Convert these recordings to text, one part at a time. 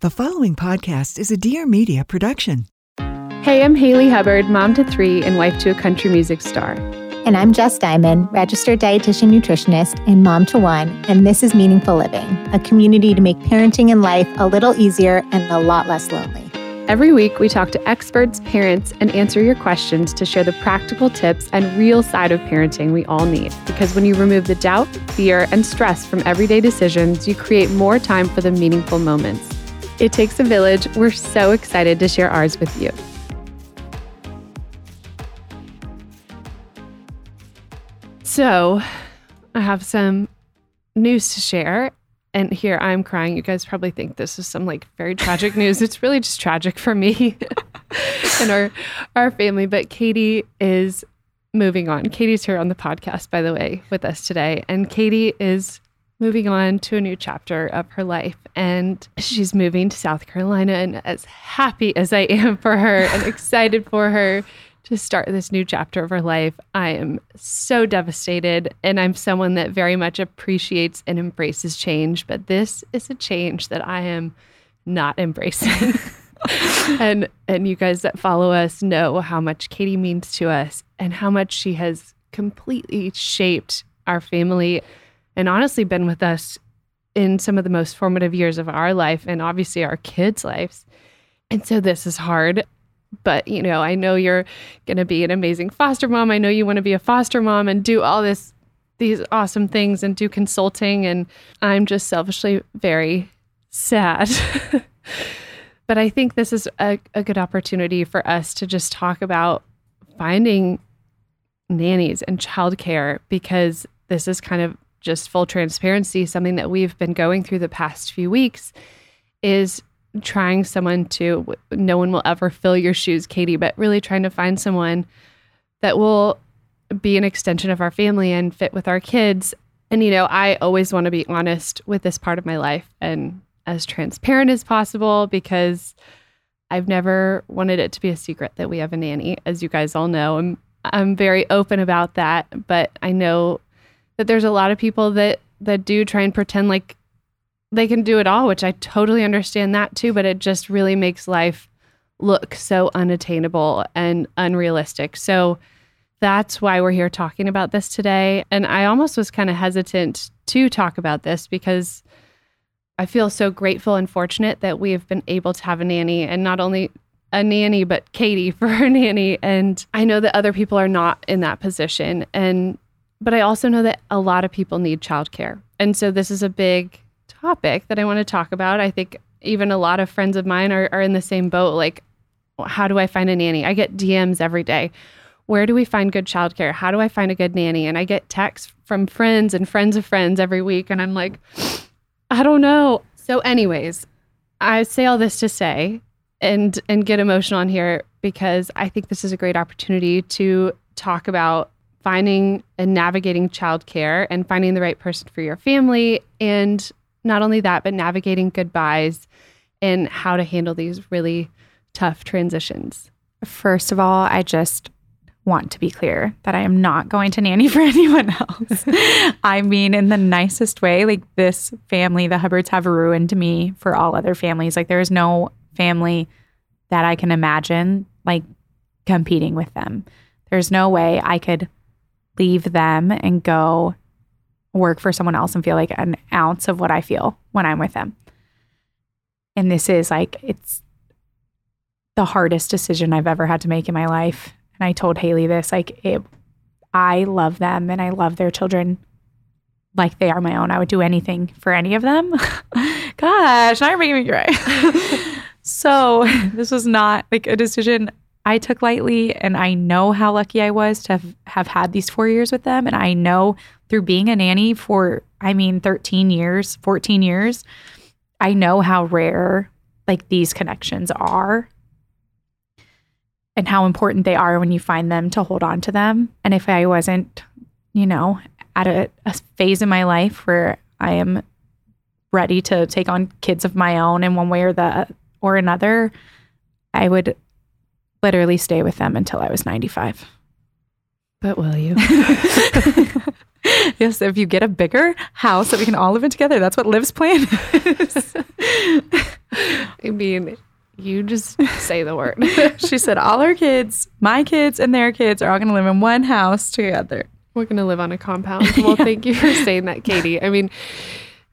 The following podcast is a Dear Media production. Hey, I'm Haley Hubbard, mom to three and wife to a country music star. And I'm Jess Diamond, registered dietitian nutritionist and mom to one, and this is Meaningful Living, a community to make parenting and life a little easier and a lot less lonely. Every week, we talk to experts, parents, and answer your questions to share the practical tips and real side of parenting we all need. Because when you remove the doubt, fear, and stress from everyday decisions, you create more time for the meaningful moments. It takes a village. We're so excited to share ours with you. So, I have some news to share. And here I'm crying. You guys probably think this is some like very tragic news. It's really just tragic for me and our our family. But Katie is moving on. Katie's here on the podcast, by the way, with us today. And Katie is moving on to a new chapter of her life. And she's moving to South Carolina. And as happy as I am for her and excited for her to start this new chapter of her life, I am so devastated. And I'm someone that very much appreciates and embraces change. But this is a change that I am not embracing. and and you guys that follow us know how much Katie means to us and how much she has completely shaped our family and honestly been with us in some of the most formative years of our life and obviously our kids' lives. And so this is hard. But, you know, I know you're going to be an amazing foster mom. I know you want to be a foster mom and do all this, these awesome things and do consulting. And I'm just selfishly very sad. but I think this is a, a good opportunity for us to just talk about finding nannies and childcare because this is kind of just full transparency, something that we've been going through the past few weeks is trying someone to, no one will ever fill your shoes, Katie, but really trying to find someone that will be an extension of our family and fit with our kids. And, you know, I always want to be honest with this part of my life and as transparent as possible because I've never wanted it to be a secret that we have a nanny, as you guys all know. I'm I'm very open about that, but I know that there's a lot of people that that do try and pretend like they can do it all, which I totally understand that too, but it just really makes life look so unattainable and unrealistic. So that's why we're here talking about this today. And I almost was kind of hesitant to talk about this because I feel so grateful and fortunate that we have been able to have a nanny and not only a nanny, but Katie for her nanny. And I know that other people are not in that position. And but I also know that a lot of people need childcare. And so this is a big topic that I want to talk about. I think even a lot of friends of mine are, are in the same boat. Like, how do I find a nanny? I get DMs every day. Where do we find good childcare? How do I find a good nanny? And I get texts from friends and friends of friends every week. And I'm like, I don't know. So, anyways, I say all this to say and and get emotional on here because I think this is a great opportunity to talk about finding and navigating childcare and finding the right person for your family. And not only that, but navigating goodbyes and how to handle these really tough transitions. First of all, I just want to be clear that I am not going to nanny for anyone else. I mean, in the nicest way, like this family, the Hubbards have ruined me for all other families. Like, there is no family that I can imagine like competing with them. There's no way I could leave them and go work for someone else and feel like an ounce of what I feel when I'm with them. And this is like, it's the hardest decision I've ever had to make in my life. And I told Haley this like, it, I love them and I love their children like they are my own. I would do anything for any of them. Gosh, now you're making me cry. so this was not like a decision I took lightly. And I know how lucky I was to have, have had these four years with them. And I know through being a nanny for, I mean, 13 years, 14 years, I know how rare like these connections are and how important they are when you find them to hold on to them. And if I wasn't, you know, at a, a phase in my life where I am ready to take on kids of my own in one way or the or another, I would literally stay with them until I was 95. But will you? yes, if you get a bigger house that we can all live in together, that's what Liv's plan is. I mean, you just say the word. she said all her kids, my kids and their kids are all going to live in one house together. We're going to live on a compound. Well, thank you for saying that, Katie. I mean,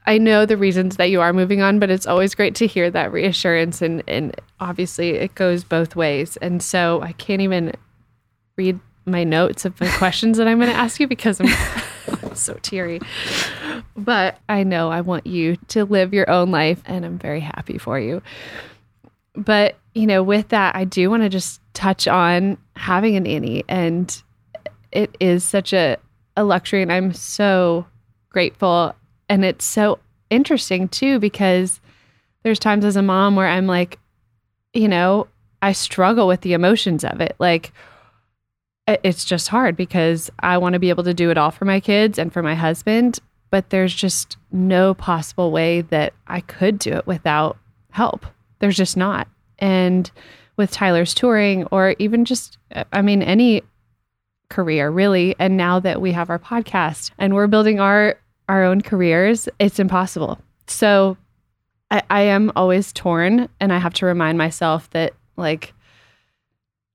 I know the reasons that you are moving on, but it's always great to hear that reassurance and and obviously it goes both ways. And so I can't even read my notes of the questions that I'm going to ask you because I'm so teary. But I know I want you to live your own life and I'm very happy for you. But, you know, with that, I do want to just touch on having a nanny and it is such a, a luxury and I'm so grateful and it's so interesting too because there's times as a mom where I'm like, you know, I struggle with the emotions of it. Like, it's just hard because I want to be able to do it all for my kids and for my husband, but there's just no possible way that I could do it without help. There's just not. And with Tyler's touring, or even just, I mean, any career really. And now that we have our podcast and we're building our our own careers, it's impossible. So I, I am always torn and I have to remind myself that like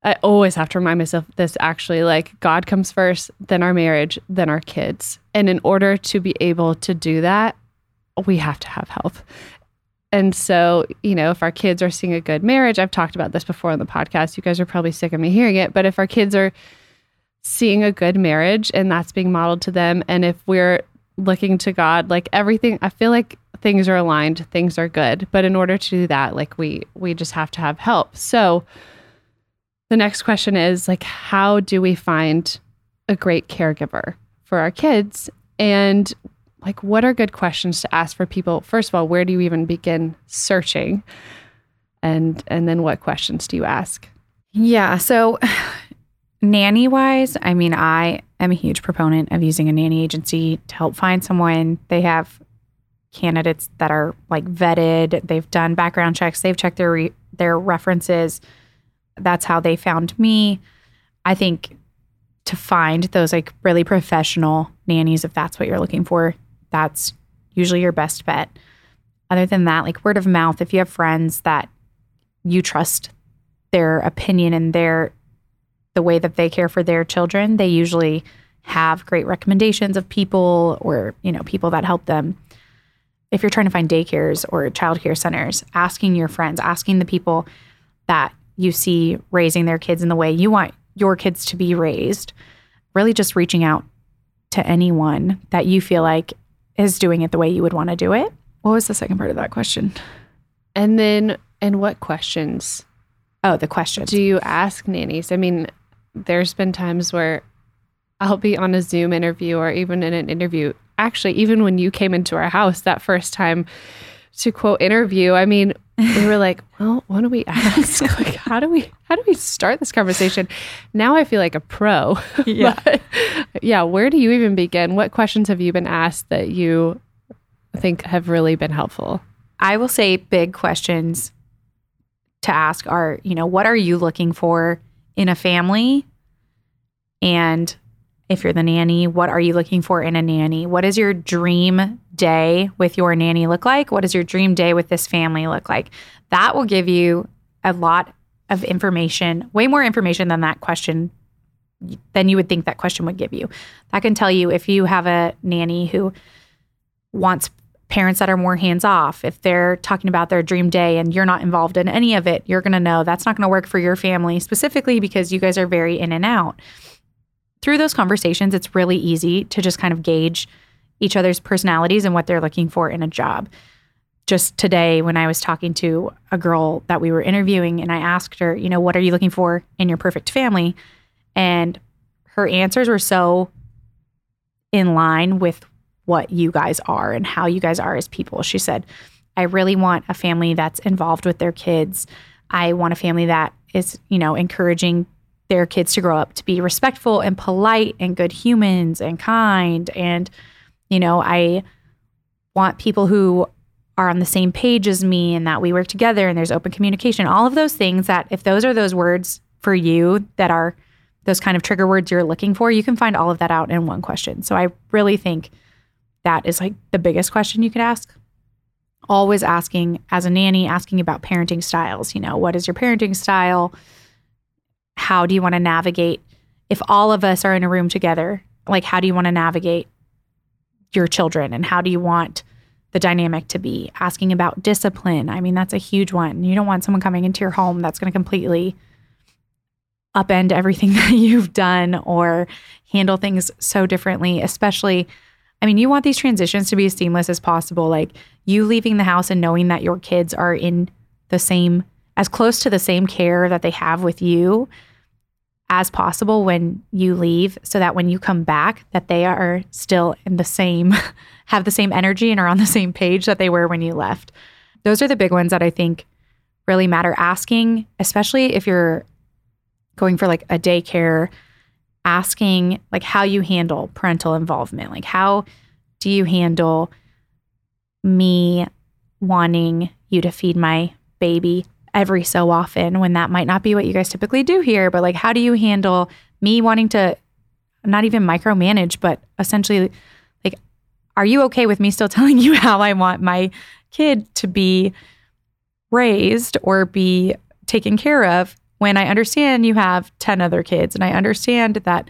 I always have to remind myself this actually like God comes first, then our marriage, then our kids. And in order to be able to do that, we have to have help. And so, you know, if our kids are seeing a good marriage, I've talked about this before on the podcast. You guys are probably sick of me hearing it, but if our kids are seeing a good marriage and that's being modeled to them, and if we're looking to God, like everything, I feel like things are aligned, things are good. But in order to do that, like we we just have to have help. So the next question is like how do we find a great caregiver for our kids? And like what are good questions to ask for people? First of all, where do you even begin searching? And and then what questions do you ask? Yeah, so nanny wise, I mean, I am a huge proponent of using a nanny agency to help find someone. They have candidates that are like vetted, they've done background checks, they've checked their re- their references. That's how they found me. I think to find those like really professional nannies if that's what you're looking for, that's usually your best bet. Other than that, like word of mouth, if you have friends that you trust their opinion and their the way that they care for their children, they usually have great recommendations of people or, you know, people that help them. If you're trying to find daycares or childcare centers, asking your friends, asking the people that you see raising their kids in the way you want your kids to be raised, really just reaching out to anyone that you feel like is doing it the way you would want to do it. What was the second part of that question? And then, and what questions? Oh, the questions. Do you ask nannies? I mean, there's been times where I'll be on a Zoom interview or even in an interview. Actually, even when you came into our house that first time to quote interview, I mean, we were like, well, what do we ask? like, how do we how do we start this conversation? Now I feel like a pro. Yeah. but, yeah. Where do you even begin? What questions have you been asked that you think have really been helpful? I will say big questions to ask are, you know, what are you looking for in a family? And if you're the nanny, what are you looking for in a nanny? What does your dream day with your nanny look like? What does your dream day with this family look like? That will give you a lot of information, way more information than that question than you would think that question would give you. That can tell you if you have a nanny who wants parents that are more hands off, if they're talking about their dream day and you're not involved in any of it, you're going to know that's not going to work for your family specifically because you guys are very in and out. Through those conversations, it's really easy to just kind of gauge each other's personalities and what they're looking for in a job. Just today, when I was talking to a girl that we were interviewing, and I asked her, you know, what are you looking for in your perfect family? And her answers were so in line with what you guys are and how you guys are as people. She said, I really want a family that's involved with their kids. I want a family that is, you know, encouraging their kids to grow up to be respectful and polite and good humans and kind. And, you know, I want people who are on the same page as me and that we work together and there's open communication. All of those things that, if those are those words for you that are those kind of trigger words you're looking for, you can find all of that out in one question. So I really think that is like the biggest question you could ask. always asking as a nanny, asking about parenting styles. You know, what is your parenting style? How do you want to navigate? If all of us are in a room together, like how do you want to navigate your children and how do you want the dynamic to be? Asking about discipline. I mean, that's a huge one. You don't want someone coming into your home that's going to completely upend everything that you've done or handle things so differently, especially. I mean, you want these transitions to be as seamless as possible. Like you leaving the house and knowing that your kids are in the same, as close to the same care that they have with you as possible when you leave so that when you come back that they are still in the same have the same energy and are on the same page that they were when you left. Those are the big ones that I think really matter asking, especially if you're going for like a daycare, asking like how you handle parental involvement. Like, how do you handle me wanting you to feed my baby every so often when that might not be what you guys typically do here? But like, how do you handle me wanting to not even micromanage, but essentially, like, are you okay with me still telling you how I want my kid to be raised or be taken care of when I understand you have 10 other kids and I understand that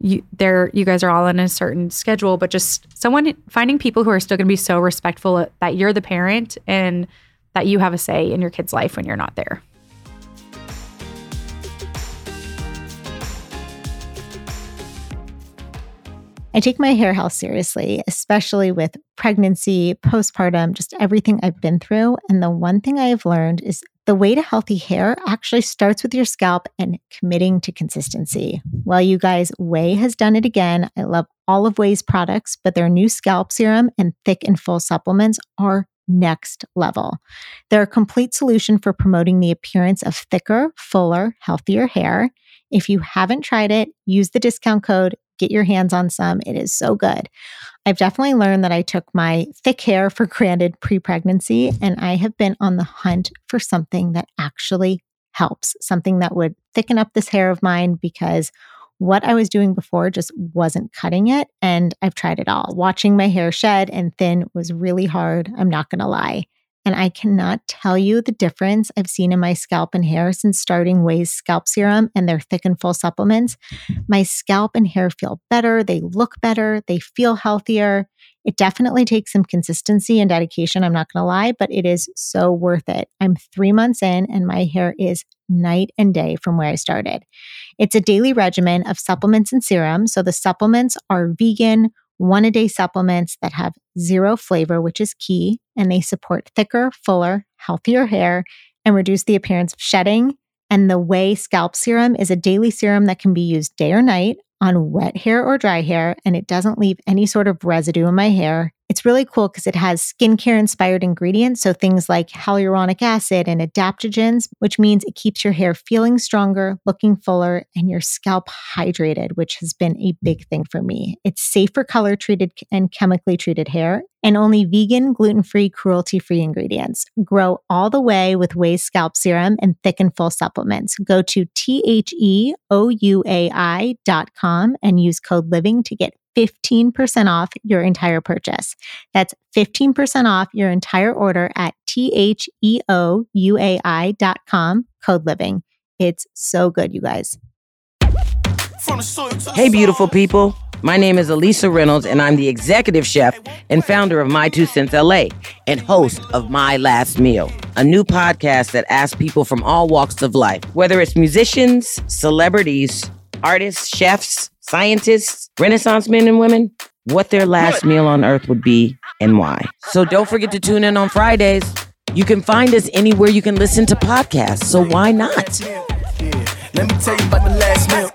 you there you guys are all on a certain schedule but just someone finding people who are still going to be so respectful that you're the parent and that you have a say in your kid's life when you're not there. I take my hair health seriously, especially with pregnancy, postpartum, just everything I've been through. And the one thing I have learned is the way to healthy hair actually starts with your scalp and committing to consistency. Well, you guys, Ouai has done it again. I love all of Ouai's products, but their new scalp serum and thick and full supplements are next level. They're a complete solution for promoting the appearance of thicker, fuller, healthier hair. If you haven't tried it, use the discount code get your hands on some. It is so good. I've definitely learned that I took my thick hair for granted pre pregnancy, and I have been on the hunt for something that actually helps, something that would thicken up this hair of mine because what I was doing before just wasn't cutting it. And I've tried it all. Watching my hair shed and thin was really hard. I'm not going to lie. And I cannot tell you the difference I've seen in my scalp and hair since starting Ouai's scalp serum and their thick and full supplements. My scalp and hair feel better. They look better. They feel healthier. It definitely takes some consistency and dedication. I'm not going to lie, but it is so worth it. I'm three months in and my hair is night and day from where I started. It's a daily regimen of supplements and serums. So the supplements are vegan, one a day supplements that have zero flavor, which is key, and they support thicker, fuller, healthier hair and reduce the appearance of shedding. And the Ouai Scalp Serum is a daily serum that can be used day or night on wet hair or dry hair, and it doesn't leave any sort of residue in my hair. It's really cool because it has skincare inspired ingredients. So things like hyaluronic acid and adaptogens, which means it keeps your hair feeling stronger, looking fuller, and your scalp hydrated, which has been a big thing for me. It's safe for color treated and chemically treated hair and only vegan, gluten free, cruelty free ingredients. Grow all the way with Ouai Scalp Serum and thick and full supplements. Go to T H E O U A I dot com and use code LIVING to get 15% off your entire purchase. That's 15% off your entire order at T-H-E-O-U-A-I dot com, code living. It's so good, you guys. Hey, beautiful people. My name is Alisa Reynolds, and I'm the executive chef and founder of My Two Cents LA and host of My Last Meal, a new podcast that asks people from all walks of life, whether it's musicians, celebrities, artists, chefs, scientists, Renaissance men and women, what their last meal on earth would be and why. So don't forget to tune in on Fridays. You can find us anywhere you can listen to podcasts, so why not? Let me tell you about the last meal.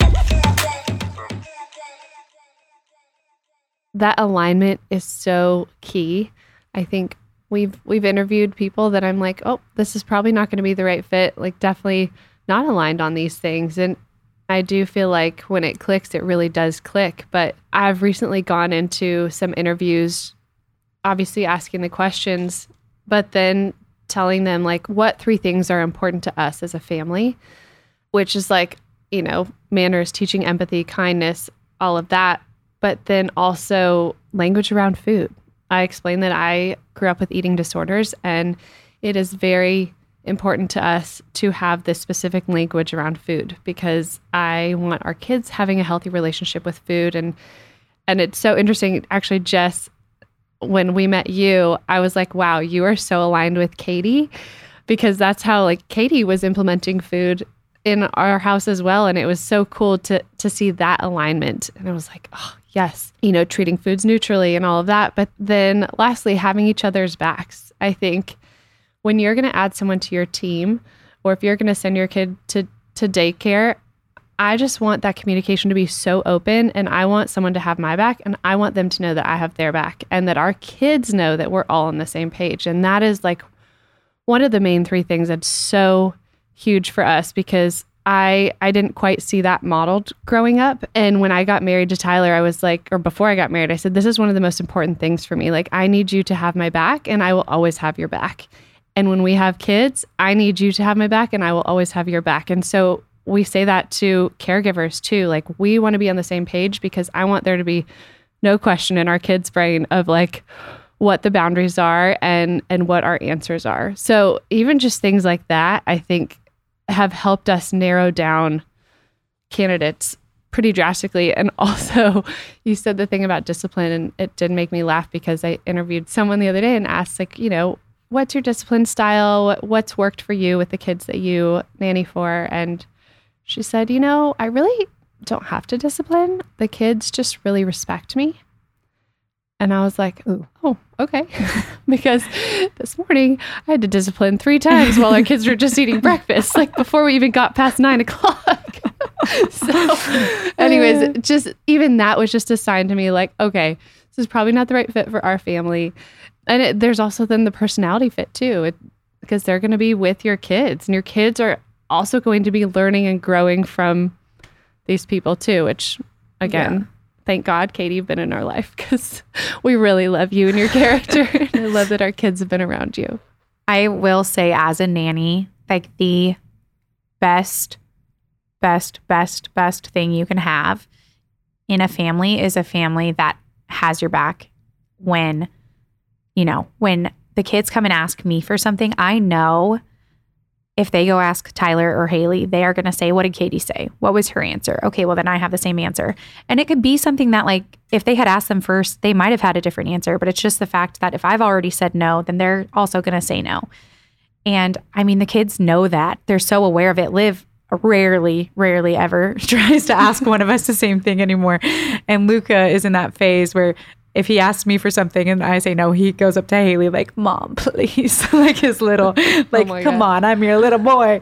That alignment is so key. I think we've we've interviewed people that I'm like, "Oh, this is probably not going to be the right fit." Like definitely not aligned on these things and I do feel like when it clicks, it really does click. But I've recently gone into some interviews, obviously asking the questions, but then telling them, like, what three things are important to us as a family, which is like, you know, manners, teaching empathy, kindness, all of that. But then also language around food. I explained that I grew up with eating disorders and it is very important to us to have this specific language around food because I want our kids having a healthy relationship with food. And and it's so interesting. Actually Jess when we met you I was like wow you are so aligned with Katie because that's how like Katie was implementing food in our house as well. And it was so cool to to see that alignment. And I was like oh yes you know treating foods neutrally and all of that. But then lastly having each other's backs I think when you're going to add someone to your team or if you're going to send your kid to to daycare I just want that communication to be so open and I want someone to have my back and I want them to know that I have their back and that our kids know that we're all on the same page. And that is like one of the main three things that's so huge for us because I I didn't quite see that modeled growing up. And when I got married to Tyler I was like or before I got married I said this is one of the most important things for me. Like I need you to have my back and I will always have your back and when we have kids, I need you to have my back and I will always have your back. And so we say that to caregivers too. Like we want to be on the same page because I want there to be no question in our kids' brain of like what the boundaries are and and what our answers are. So even just things like that, I think have helped us narrow down candidates pretty drastically. And also, you said the thing about discipline, and it did make me laugh because I interviewed someone the other day and asked, like, you know, what's your discipline style? What's worked for you with the kids that you nanny for? And she said, you know, I really don't have to discipline. The kids just really respect me. And I was like, Ooh. oh, okay. because this morning I had to discipline three times while our kids were just eating breakfast, like before we even got past nine o'clock. so, anyways, uh. just even that was just a sign to me like, okay, is probably not the right fit for our family. And it, there's also then the personality fit too. It, because they're going to be with your kids and your kids are also going to be learning and growing from these people too which again yeah. thank god katie you've been in our life because we really love you and your character. And i love that our kids have been around you. I will say as a nanny like the best best best best thing you can have in a family is a family that has your back when you know, when the kids come and ask me for something, I know if they go ask Tyler or Haley, they are going to say, What did Katie say? What was her answer? Okay, well, then I have the same answer. And it could be something that, like, if they had asked them first, they might have had a different answer. But it's just the fact that if I've already said no, then they're also going to say no. And I mean, the kids know that. They're so aware of it. Liv rarely, rarely ever tries to ask one of us the same thing anymore. And Luca is in that phase where if he asks me for something and I say no, he goes up to Haley like, "Mom, please," like his little, oh like, oh "Come God. on, I'm your little boy,"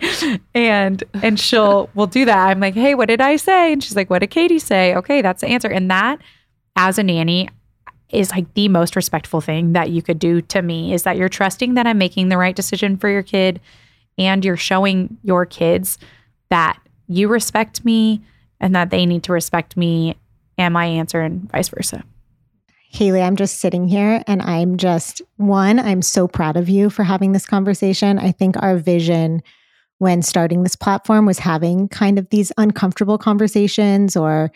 and and she'll will do that. I'm like, "Hey, what did I say?" And she's like, "What did Katie say?" Okay, that's the answer. And that, as a nanny, is like the most respectful thing that you could do to me is that you're trusting that I'm making the right decision for your kid, and you're showing your kids that you respect me and that they need to respect me and my answer, and vice versa. Haley, I'm just sitting here and I'm just, one, I'm so proud of you for having this conversation. I think our vision when starting this platform was having kind of these uncomfortable conversations or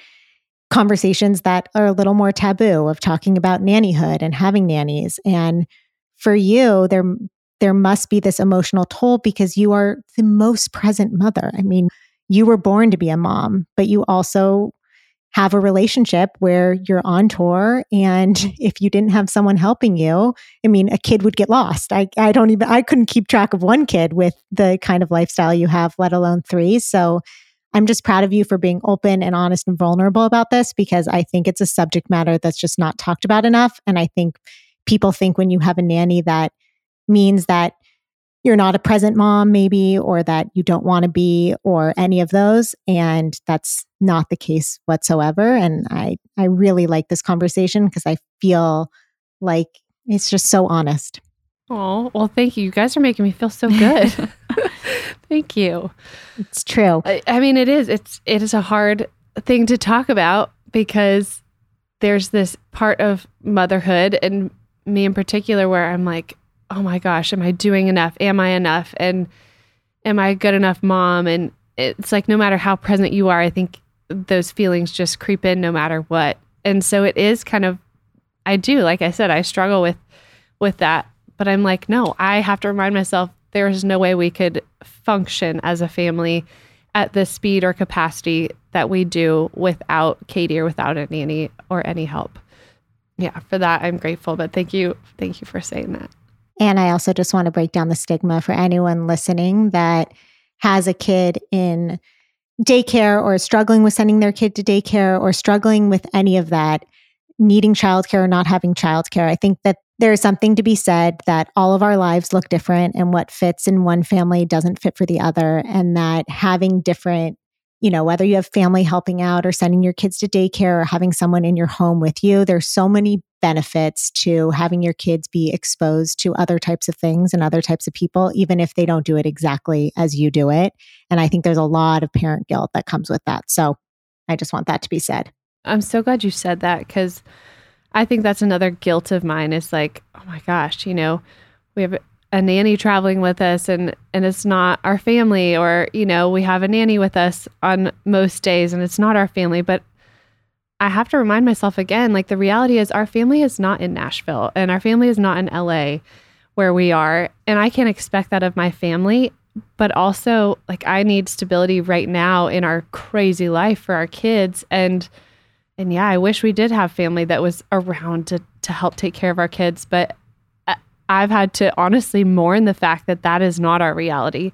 conversations that are a little more taboo of talking about nannyhood and having nannies. And for you, there, there must be this emotional toll because you are the most present mother. I mean, you were born to be a mom, but you also have a relationship where you're on tour and mm-hmm. if you didn't have someone helping you i mean a kid would get lost. I, I don't even i couldn't keep track of one kid with the kind of lifestyle you have let alone three. So i'm just proud of you for being open and honest and vulnerable about this because i think it's a subject matter that's just not talked about enough. And i think people think when you have a nanny that means that you're not a present mom, maybe, or that you don't want to be, or any of those. And that's not the case whatsoever. And I, I really like this conversation because I feel like it's just so honest. Oh, well, thank you. You guys are making me feel so good. thank you. It's true. I, I mean, it is. It's it is a hard thing to talk about because there's this part of motherhood and me in particular where I'm like, oh my gosh, am I doing enough? Am I enough? And am I a good enough mom? And it's like no matter how present you are, I think those feelings just creep in no matter what. And so it is kind of I do. Like I said, I struggle with with that. But I'm like, no, I have to remind myself there is no way we could function as a family at the speed or capacity that we do without Katie or without a nanny or any help. Yeah, for that I'm grateful. But thank you, thank you for saying that. And I also just want to break down the stigma for anyone listening that has a kid in daycare or struggling with sending their kid to daycare or struggling with any of that, needing childcare or not having childcare. I think that there is something to be said that all of our lives look different and what fits in one family doesn't fit for the other. And that having different, you know, whether you have family helping out or sending your kids to daycare or having someone in your home with you, there's so many benefits to having your kids be exposed to other types of things and other types of people, even if they don't do it exactly as you do it. And I think there's a lot of parent guilt that comes with that. So I just want that to be said. I'm so glad you said that because I think that's another guilt of mine is like, oh my gosh, you know, we have a nanny traveling with us and and it's not our family or you know we have a nanny with us on most days and it's not our family but I have to remind myself again like the reality is our family is not in Nashville and our family is not in LA where we are. And I can't expect that of my family but also like I need stability right now in our crazy life for our kids. And and yeah I wish we did have family that was around to to help take care of our kids but I've had to honestly mourn the fact that that is not our reality.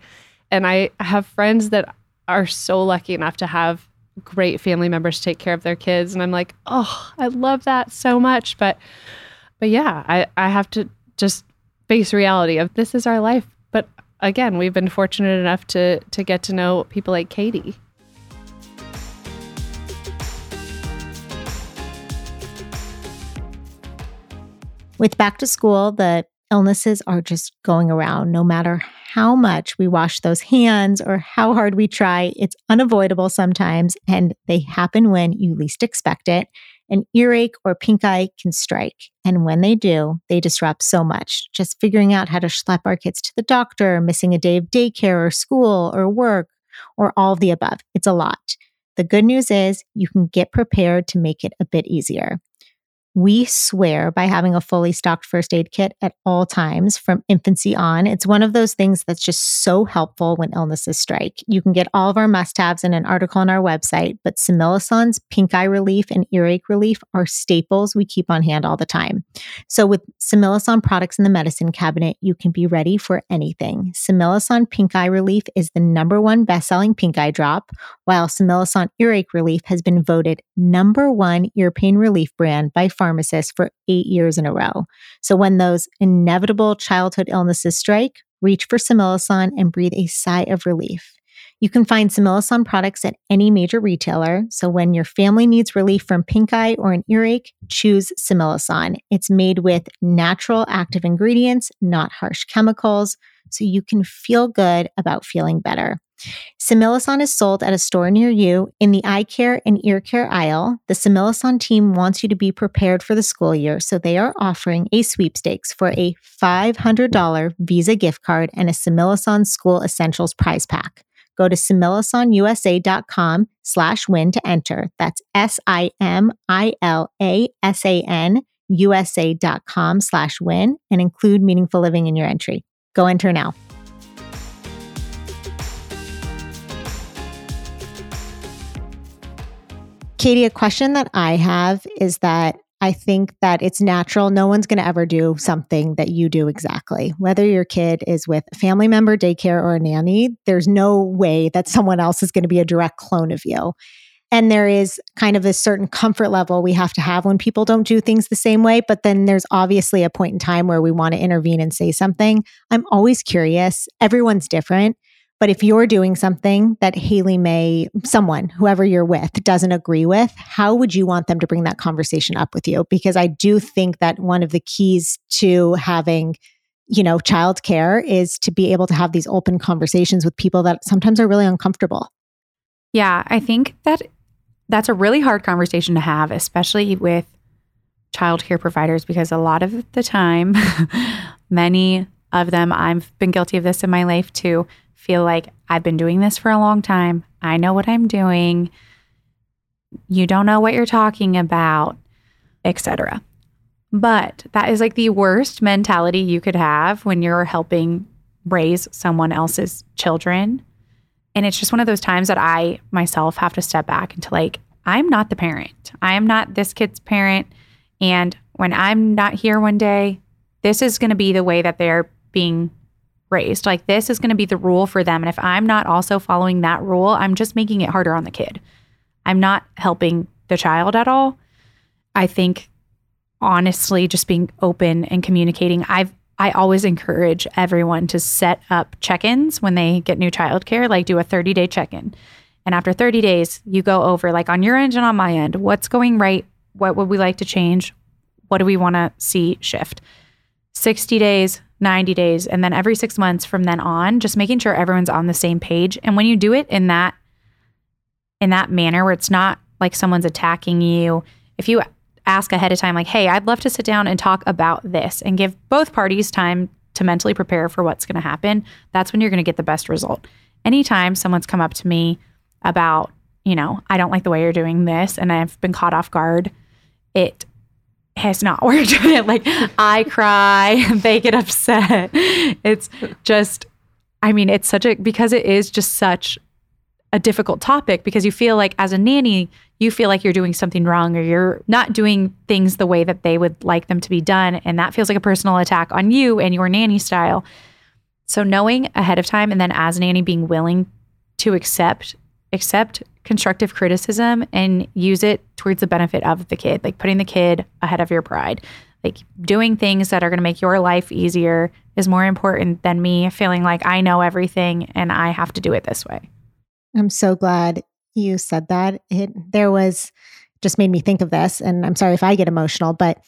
And I have friends that are so lucky enough to have great family members take care of their kids. And i'm like oh i love that so much. But but yeah i i have to just face reality of this is our life. But again we've been fortunate enough to to get to know people like katie. With back to school the illnesses are just going around no matter how much we wash those hands or how hard we try, it's unavoidable sometimes, and they happen when you least expect it. An earache or pink eye can strike. And when they do, they disrupt so much. Just figuring out how to schlep our kids to the doctor, missing a day of daycare or school or work, or all of the above. It's a lot. The good news is you can get prepared to make it a bit easier. We swear by having a fully stocked first aid kit at all times from infancy on. It's one of those things that's just so helpful when illnesses strike. You can get all of our must haves in an article on our website, but Similasan's pink eye relief and earache relief are staples we keep on hand all the time. So, with Similasan products in the medicine cabinet, you can be ready for anything. Similasan pink eye relief is the number one best selling pink eye drop, while Similasan earache relief has been voted number one ear pain relief brand by pharmacists for eight years in a row. So when those inevitable childhood illnesses strike, reach for Similasan and breathe a sigh of relief. You can find Similasan products at any major retailer. So when your family needs relief from pink eye or an earache, choose Similasan. It's made with natural active ingredients, not harsh chemicals, so you can feel good about feeling better. Similasan is sold at a store near you in the eye care and ear care aisle. The Similasan team wants you to be prepared for the school year, so they are offering a sweepstakes for a $500 Visa gift card and a Similasan School Essentials prize pack. Go to similasanusa.com slash win to enter. That's S-I-M-I-L-A-S-A-N USA.com slash win and include meaningful living in your entry. Go enter now. Katie, a question that I have is that I think that it's natural. No one's going to ever do something that you do exactly. Whether your kid is with a family member, daycare, or a nanny, there's no way that someone else is going to be a direct clone of you. And there is kind of a certain comfort level we have to have when people don't do things the same way. But then there's obviously a point in time where we want to intervene and say something. I'm always curious. Everyone's different. But if you're doing something that Haley May, someone, whoever you're with, doesn't agree with, how would you want them to bring that conversation up with you? Because I do think that one of the keys to having you know, childcare is to be able to have these open conversations with people that sometimes are really uncomfortable. Yeah, I think that that's a really hard conversation to have, especially with childcare providers, because a lot of the time, many of them, I've been guilty of this in my life too, feel like I've been doing this for a long time. I know what I'm doing. You don't know what you're talking about, etc. But that is like the worst mentality you could have when you're helping raise someone else's children. And it's just one of those times that I myself have to step back into like, I'm not the parent. I am not this kid's parent. And when I'm not here one day, this is going to be the way that they're being raised. Like, this is going to be the rule for them. And if I'm not also following that rule, I'm just making it harder on the kid. I'm not helping the child at all. I think honestly just being open and communicating. I've I always encourage everyone to set up check-ins when they get new childcare, like do a 30-day check-in. And after 30 days, you go over like on your end and on my end, what's going right? What would we like to change? What do we want to see shift? 60 days, 90 days, and then every 6 months from then on, just making sure everyone's on the same page. And when you do it in that in that manner where it's not like someone's attacking you, if you ask ahead of time, like, hey, I'd love to sit down and talk about this and give both parties time to mentally prepare for what's going to happen, that's when you're going to get the best result. Anytime someone's come up to me about, you know, I don't like the way you're doing this and I've been caught off guard, it has not worked. like I cry, they get upset. It's just, I mean, it's such a, because it is just such a difficult topic because you feel like as a nanny, you feel like you're doing something wrong or you're not doing things the way that they would like them to be done. And that feels like a personal attack on you and your nanny style. So knowing ahead of time and then as a nanny being willing to accept accept constructive criticism and use it towards the benefit of the kid, like putting the kid ahead of your pride. Like doing things that are going to make your life easier is more important than me feeling like I know everything and I have to do it this way. I'm so glad you said that. It there was just made me think of this and I'm sorry if I get emotional, but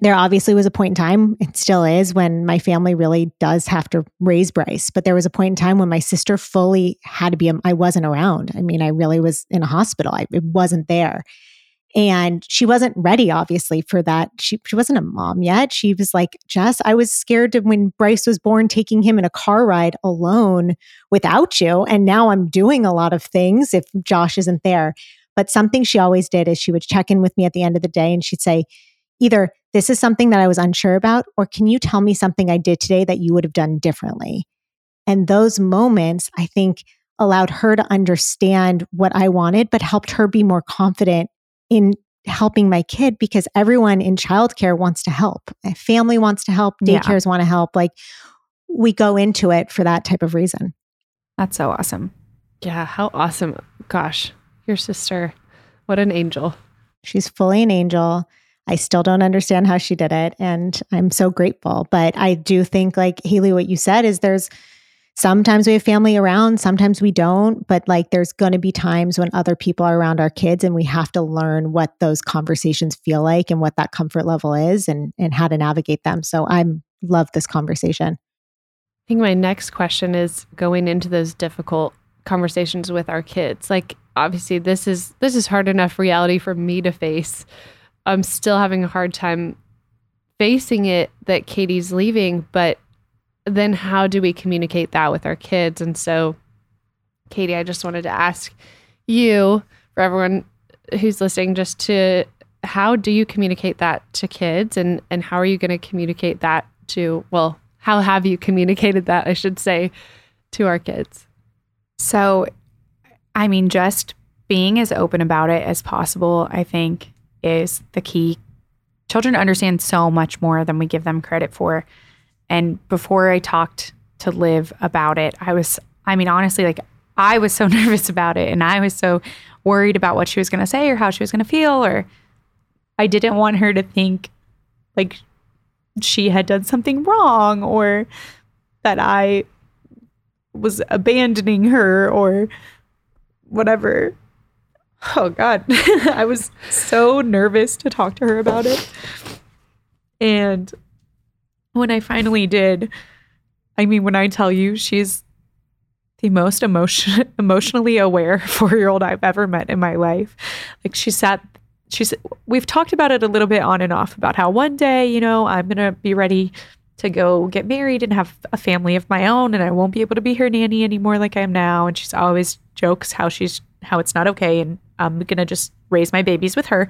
there obviously was a point in time, it still is, when my family really does have to raise Bryce. But there was a point in time when my sister fully had to be, um, I wasn't around. I mean, I really was in a hospital, I it wasn't there. And she wasn't ready, obviously, for that. She, she wasn't a mom yet. She was like, Jess, I was scared to when Bryce was born, taking him in a car ride alone without you. And now I'm doing a lot of things if Josh isn't there. But something she always did is she would check in with me at the end of the day and she'd say, either this is something that I was unsure about, or can you tell me something I did today that you would have done differently? And those moments, I think, allowed her to understand what I wanted, but helped her be more confident in helping my kid because everyone in childcare wants to help. A family wants to help, daycares yeah. want to help. Like we go into it for that type of reason. That's so awesome. Yeah, how awesome. Gosh, your sister, what an angel. She's fully an angel. I still don't understand how she did it. And I'm so grateful. But I do think, like Haley, what you said is there's sometimes we have family around, sometimes we don't. But like there's going to be times when other people are around our kids and we have to learn what those conversations feel like and what that comfort level is and, and how to navigate them. So I love this conversation. I think my next question is going into those difficult conversations with our kids. Like obviously this is this is hard enough reality for me to face I'm still having a hard time facing it that Katie's leaving, but then how do we communicate that with our kids? And so, Katie, I just wanted to ask you, for everyone who's listening, just to how do you communicate that to kids and, and how are you going to communicate that to, well, how have you communicated that, I should say, to our kids? So, I mean, just being as open about it as possible, I think is the key. Children understand so much more than we give them credit for. And before I talked to Liv about it, I was, I mean, honestly, like I was so nervous about it and I was so worried about what she was going to say or how she was going to feel, or I didn't want her to think like she had done something wrong or that I was abandoning her or whatever oh god. I was so nervous to talk to her about it. And when i finally did i mean when i tell you she's the most emotion emotionally aware four-year-old i've ever met in my life. Like she sat she's we've talked about it a little bit on and off about how one day you know i'm gonna be ready to go get married and have a family of my own and I won't be able to be her nanny anymore like I am now. And she's always jokes how she's how it's not okay and I'm going to just raise my babies with her.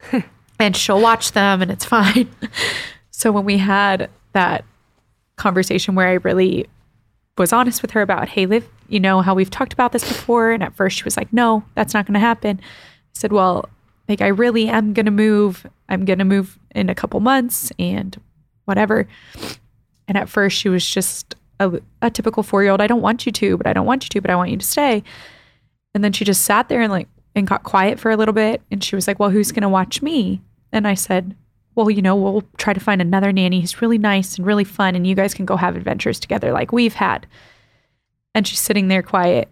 and she'll watch them and it's fine. so when we had that conversation where I really was honest with her about, hey, Liv, you know how we've talked about this before. And at first she was like, no, that's not going to happen. I said, well, like I really am going to move. I'm going to move in a couple months and whatever. And at first she was just a, a typical four year old. I don't want you to, but I don't want you to, but I want you to stay. And then she just sat there and like, and got quiet for a little bit. And she was like, well, who's going to watch me? And I said, well, you know, we'll try to find another nanny who's really nice and really fun, and you guys can go have adventures together like we've had. And she's sitting there quiet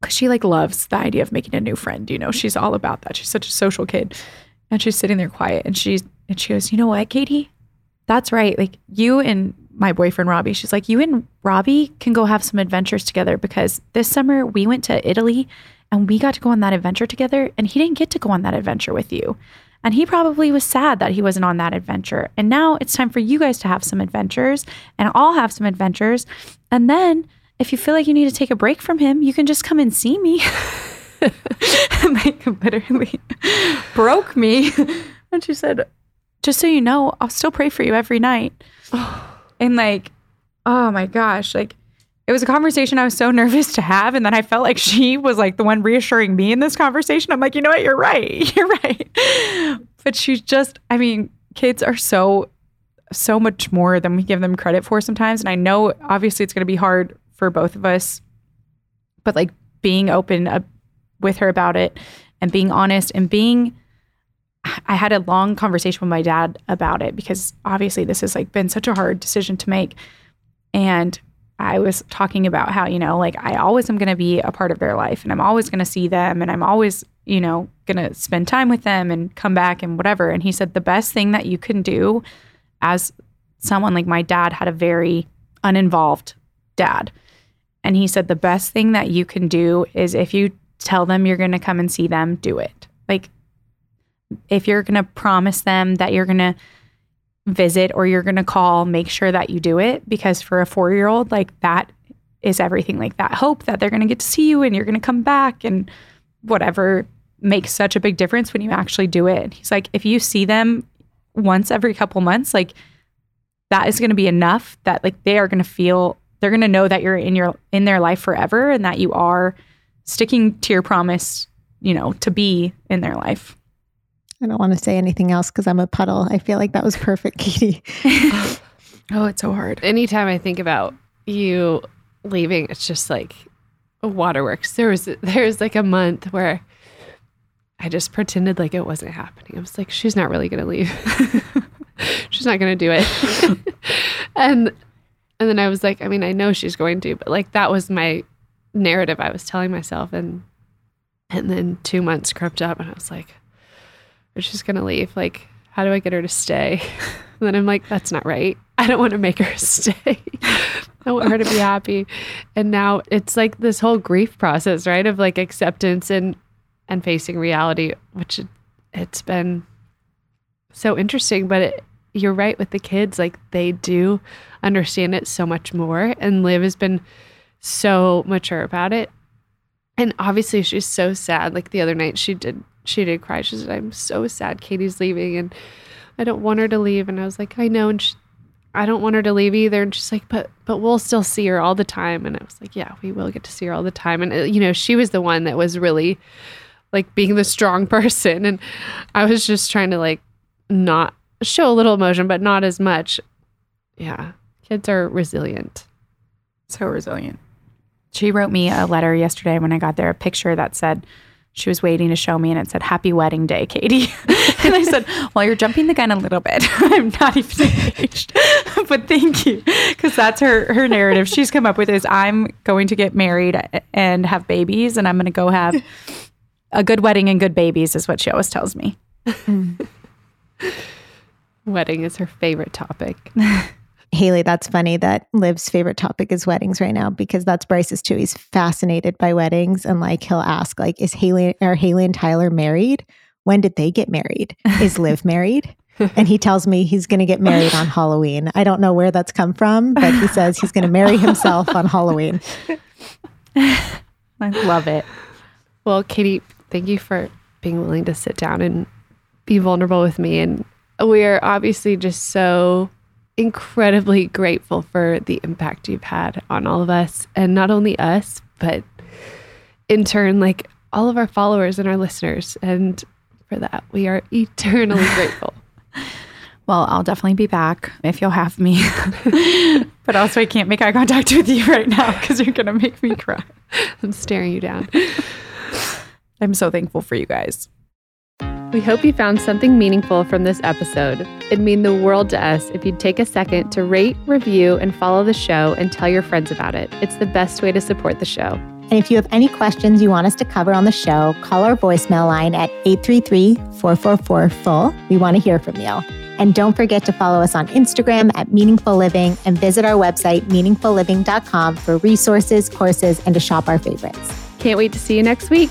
because she like loves the idea of making a new friend. You know, she's all about that. She's such a social kid. And she's sitting there quiet and she's, and she goes, you know what, Katie? That's right. Like you and my boyfriend, Robbie, she's like, you and Robbie can go have some adventures together because this summer we went to Italy and we got to go on that adventure together and he didn't get to go on that adventure with you. And he probably was sad that he wasn't on that adventure. And now it's time for you guys to have some adventures and I'll have some adventures. And then if you feel like you need to take a break from him, you can just come and see me. like literally broke me. And she said, just so you know, I'll still pray for you every night. Oh. And like, oh my gosh, like it was a conversation I was so nervous to have. And then I felt like she was like the one reassuring me in this conversation. I'm like, you know what? You're right. You're right. But she's just, I mean, kids are so, so much more than we give them credit for sometimes. And I know obviously it's going to be hard for both of us. But like being open uh, with her about it and being honest and being I had a long conversation with my dad about it because obviously this has like been such a hard decision to make. And I was talking about how, you know, like I always am going to be a part of their life and I'm always going to see them and I'm always, you know, going to spend time with them and come back and whatever. And he said the best thing that you can do as someone like my dad had a very uninvolved dad. And he said, the best thing that you can do is if you tell them you're going to come and see them, do it. Like, if you're going to promise them that you're going to visit or you're going to call, make sure that you do it. Because for a four year old, like that is everything. Like that hope that they're going to get to see you and you're going to come back and whatever makes such a big difference when you actually do it. He's like, if you see them once every couple months, like that is going to be enough that like they are going to feel they're going to know that you're in your in their life forever and that you are sticking to your promise, you know, to be in their life. I don't want to say anything else because I'm a puddle. I feel like that was perfect, Katie. oh, it's so hard. Anytime I think about you leaving, it's just like waterworks. There was there was like a month where I just pretended like it wasn't happening. I was like, she's not really gonna leave. she's not gonna do it. and and then I was like, I mean, I know she's going to, but like that was my narrative I was telling myself. And and then two months crept up and I was like, she's gonna leave. Like, how do I get her to stay? And then I'm like, that's not right. I don't want to make her stay. I want her to be happy. And now it's like this whole grief process, right? Of like acceptance and and facing reality, which it, it's been so interesting. But it, you're right with the kids; like they do understand it so much more. And Liv has been so mature about it. And obviously, she's so sad. Like the other night, she did she did cry. She said, "I'm so sad. Katie's leaving, and I don't want her to leave." And I was like, "I know." And she, I don't want her to leave either. And she's like, "But but we'll still see her all the time." And I was like, "Yeah, we will get to see her all the time." And uh, you know, she was the one that was really like being the strong person, and I was just trying to like not show a little emotion, but not as much. Yeah, kids are resilient. So resilient. She wrote me a letter yesterday when I got there, a picture that said she was waiting to show me and it said happy wedding day katie. And i said well you're jumping the gun a little bit. I'm not even engaged. But thank you because that's her her narrative. She's come up with is i'm going to get married and have babies and i'm going to go have a good wedding and good babies is what she always tells me. Wedding is her favorite topic Haley, that's funny that Liv's favorite topic is weddings right now because that's Bryce's too. He's fascinated by weddings and like he'll ask, like, is Haley are Haley and Tyler married? When did they get married? Is Liv married? and he tells me he's going to get married on Halloween. I don't know where that's come from, but he says he's going to marry himself on Halloween. I love it. Well, Katie, thank you for being willing to sit down and be vulnerable with me. And we are obviously just so incredibly grateful for the impact you've had on all of us. And not only us, but in turn, like all of our followers and our listeners. And for that, we are eternally grateful. Well, I'll definitely be back if you'll have me. but also, I can't make eye contact with you right now because you're going to make me cry. I'm staring you down. I'm so thankful for you guys. We hope you found something meaningful from this episode. It'd mean the world to us if you'd take a second to rate, review, and follow the show and tell your friends about it. It's the best way to support the show. And if you have any questions you want us to cover on the show, call our voicemail line at 833 444 FULL. We want to hear from you. And don't forget to follow us on Instagram at Meaningful Living and visit our website, meaningfulliving.com, for resources, courses, and to shop our favorites. Can't wait to see you next week.